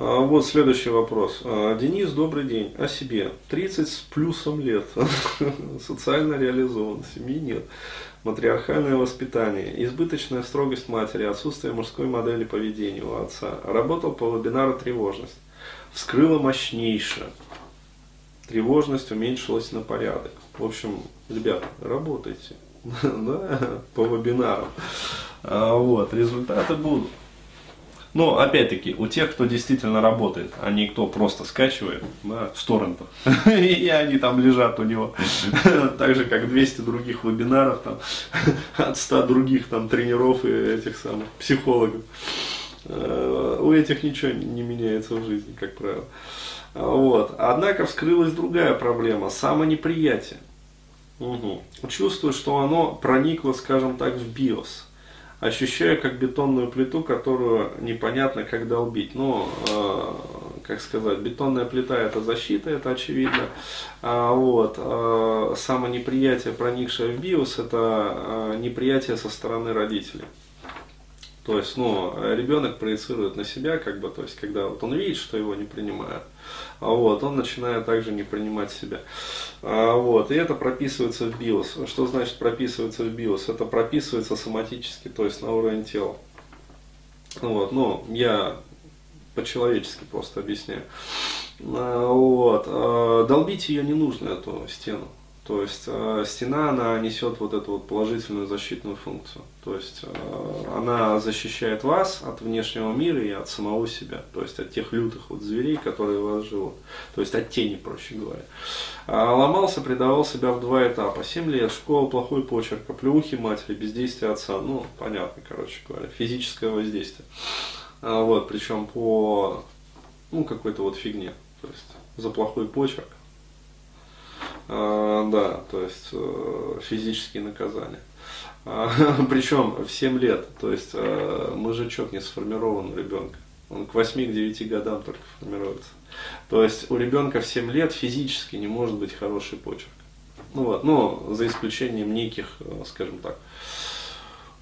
А, вот следующий вопрос. А, Денис, добрый день. О себе. 30 с плюсом лет. Социально реализован. Семьи нет. Матриархальное воспитание. Избыточная строгость матери. Отсутствие мужской модели поведения у отца. Работал по вебинару «Тревожность». Вскрыла мощнейшее. Тревожность уменьшилась на порядок. В общем, ребята, работайте. да, по вебинарам. А, вот, результаты будут. Но, опять-таки, у тех, кто действительно работает, а не кто просто скачивает да, с торрентов, и они там лежат у него, так же, как 200 других вебинаров, там, от 100 других там тренеров и этих самых психологов. А, у этих ничего не меняется в жизни, как правило. Вот. Однако вскрылась другая проблема – самонеприятие. Угу. Чувствую, что оно проникло, скажем так, в биос. Ощущаю как бетонную плиту, которую непонятно как долбить. Ну, э, как сказать, бетонная плита это защита, это очевидно. А, вот, э, самонеприятие, проникшее в биос, это э, неприятие со стороны родителей. То есть, ну, ребенок проецирует на себя, как бы, то есть, когда вот он видит, что его не принимают, а вот, он начинает также не принимать себя. А, вот, и это прописывается в биос. Что значит прописывается в биос? Это прописывается соматически, то есть на уровень тела. Вот, ну, я по-человечески просто объясняю. А, вот, а, долбить ее не нужно, эту стену. То есть э, стена, она несет вот эту вот положительную защитную функцию. То есть э, она защищает вас от внешнего мира и от самого себя. То есть от тех лютых вот зверей, которые вас живут. То есть от тени, проще говоря. А ломался, предавал себя в два этапа. Семь лет, школа, плохой почерк, оплеухи матери, бездействие отца. Ну, понятно, короче говоря, физическое воздействие. А, вот, причем по, ну, какой-то вот фигне. То есть за плохой почерк да, то есть э, физические наказания. А, Причем в 7 лет, то есть э, мужичок не сформирован у ребенка. Он к 8-9 годам только формируется. То есть у ребенка в 7 лет физически не может быть хороший почерк. Ну вот, но за исключением неких, э, скажем так,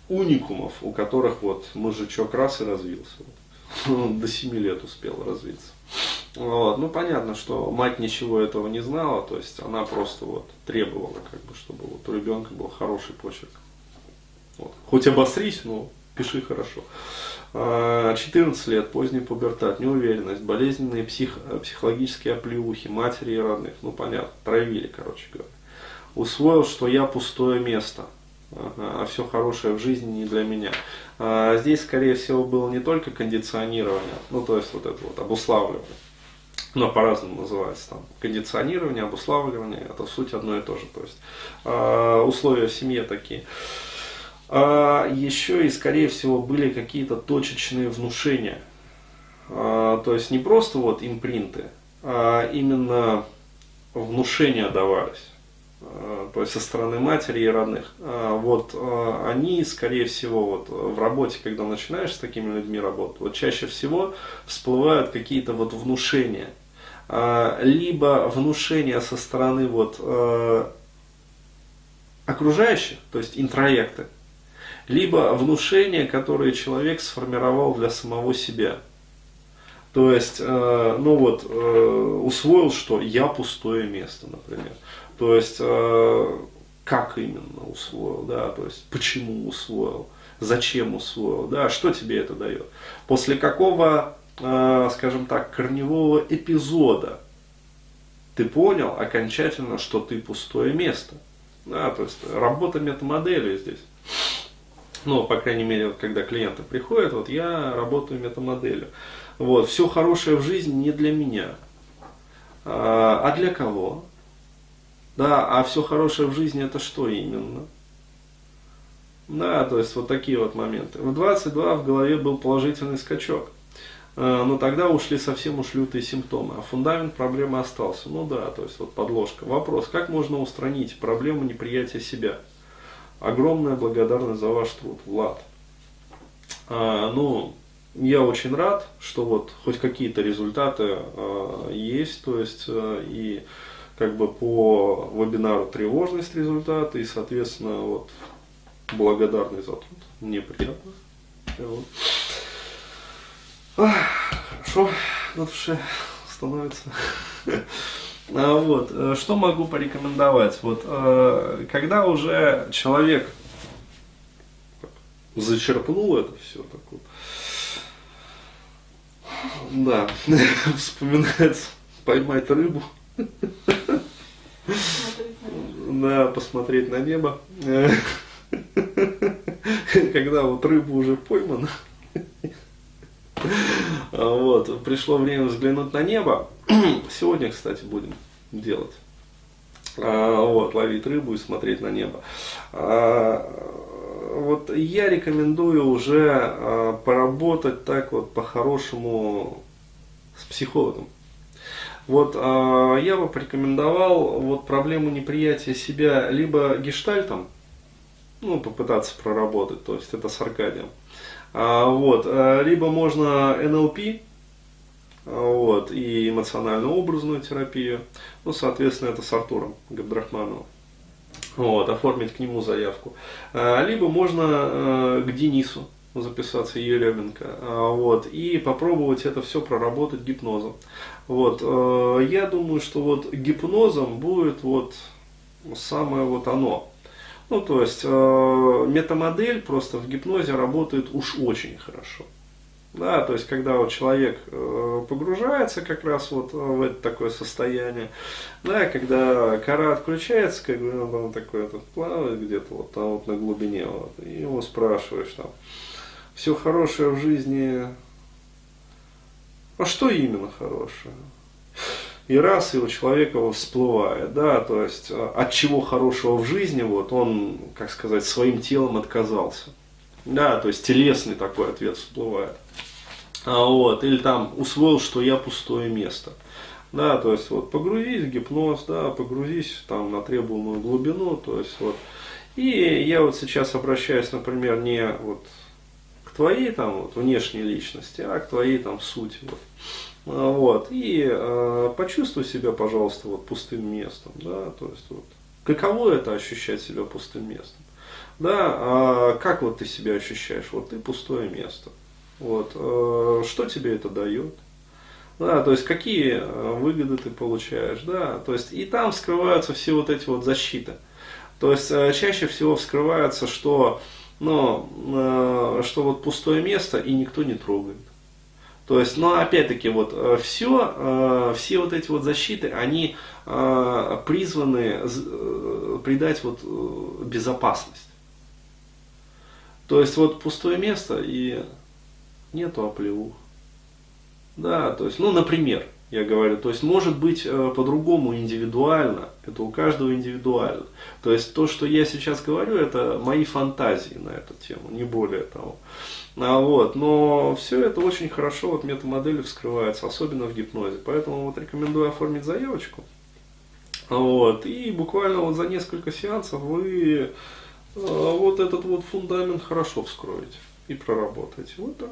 уникумов, у которых вот мужичок раз и развился. Вот. До 7 лет успел развиться. Вот. Ну, понятно, что мать ничего этого не знала, то есть она просто вот требовала, как бы, чтобы вот у ребенка был хороший почерк. Вот. Хоть обосрись, но пиши хорошо. 14 а, лет, поздний пубертат, неуверенность, болезненные псих, психологические оплеухи, матери и родных, ну понятно, травили, короче говоря. Усвоил, что я пустое место, а все хорошее в жизни не для меня. А здесь, скорее всего, было не только кондиционирование, ну то есть вот это вот обуславливание, но по-разному называется там кондиционирование, обуславливание, это суть одно и то же. То есть э, условия в семье такие. А еще и, скорее всего, были какие-то точечные внушения. А, то есть не просто вот импринты, а именно внушения давались. А, то есть со стороны матери и родных. А, вот а, они, скорее всего, вот в работе, когда начинаешь с такими людьми работать, вот чаще всего всплывают какие-то вот внушения – а, либо внушение со стороны вот, э, окружающих, то есть интроекты, либо внушение, которое человек сформировал для самого себя. То есть, э, ну вот, э, усвоил, что я пустое место, например. То есть, как именно усвоил, да, то есть, почему усвоил, зачем усвоил, да, что тебе это дает. После какого скажем так, корневого эпизода ты понял окончательно, что ты пустое место. Да, то есть работа метамодели здесь. Ну, по крайней мере, вот, когда клиенты приходят, вот я работаю метамоделью. Вот, все хорошее в жизни не для меня. А, а для кого? Да, а все хорошее в жизни это что именно? Да, то есть вот такие вот моменты. В 22 в голове был положительный скачок. Э, но тогда ушли совсем уж лютые симптомы, а фундамент проблемы остался. Ну да, то есть вот подложка. Вопрос, как можно устранить проблему неприятия себя? Огромная благодарность за ваш труд, Влад. А, ну, я очень рад, что вот хоть какие-то результаты а, есть, то есть а, и как бы по вебинару тревожность результаты, и соответственно вот благодарный за труд. Мне приятно. Вот. Хорошо. на душе становится. А, вот, э, что могу порекомендовать? Вот, э, когда уже человек зачерпнул это все, так вот, да, вспоминается поймать рыбу, да, посмотреть на небо, когда вот рыба уже поймана, вот, пришло время взглянуть на небо. Сегодня, кстати, будем делать. А, вот, ловить рыбу и смотреть на небо. А, вот я рекомендую уже а, поработать так вот по-хорошему с психологом. Вот я бы порекомендовал вот проблему неприятия себя либо гештальтом, ну, попытаться проработать, то есть это с Аркадием. А, вот, э, либо можно НЛП, вот, и эмоционально-образную терапию, ну, соответственно, это с Артуром Габдрахмановым. Вот, оформить к нему заявку. А, либо можно э, к Денису записаться Еременко, а, вот, и попробовать это все проработать гипнозом. Вот, э, я думаю, что вот гипнозом будет вот самое вот оно. Ну, то есть, э, метамодель просто в гипнозе работает уж очень хорошо. Да, то есть, когда вот человек э, погружается как раз вот в это такое состояние, да, когда кора отключается, как бы он там такой этот плавает где-то вот там вот на глубине, вот, и его спрашиваешь там, все хорошее в жизни, а что именно хорошее? И раз и у человека всплывает, да, то есть э, от чего хорошего в жизни, вот он, как сказать, своим телом отказался, да, то есть телесный такой ответ всплывает, а вот, или там усвоил, что я пустое место, да, то есть вот погрузись в гипноз, да, погрузись там на требуемую глубину, то есть вот, и я вот сейчас обращаюсь, например, не вот к твоей там вот внешней личности, а к твоей там сути, вот, а, вот. И э, почувствуй себя, пожалуйста, вот пустым местом. Да? То есть, вот, каково это ощущать себя пустым местом? Да, а как вот ты себя ощущаешь? Вот ты пустое место. Вот, э, что тебе это дает? Да, то есть какие выгоды ты получаешь, да, то есть и там скрываются все вот эти вот защиты. То есть чаще всего вскрывается, что, ну, э, что вот пустое место и никто не трогает. То есть, но опять-таки, вот все, э, все вот эти вот защиты, они э, призваны э, придать вот безопасность. То есть, вот пустое место и нету оплеух. Да, то есть, ну, например, я говорю, то есть, может быть по-другому индивидуально, это у каждого индивидуально. То есть, то, что я сейчас говорю, это мои фантазии на эту тему, не более того. А, вот, но все это очень хорошо вот метамодели вскрывается, особенно в гипнозе. Поэтому вот рекомендую оформить заявочку. Вот, и буквально вот за несколько сеансов вы а, вот этот вот фундамент хорошо вскроете и проработаете. Вот так.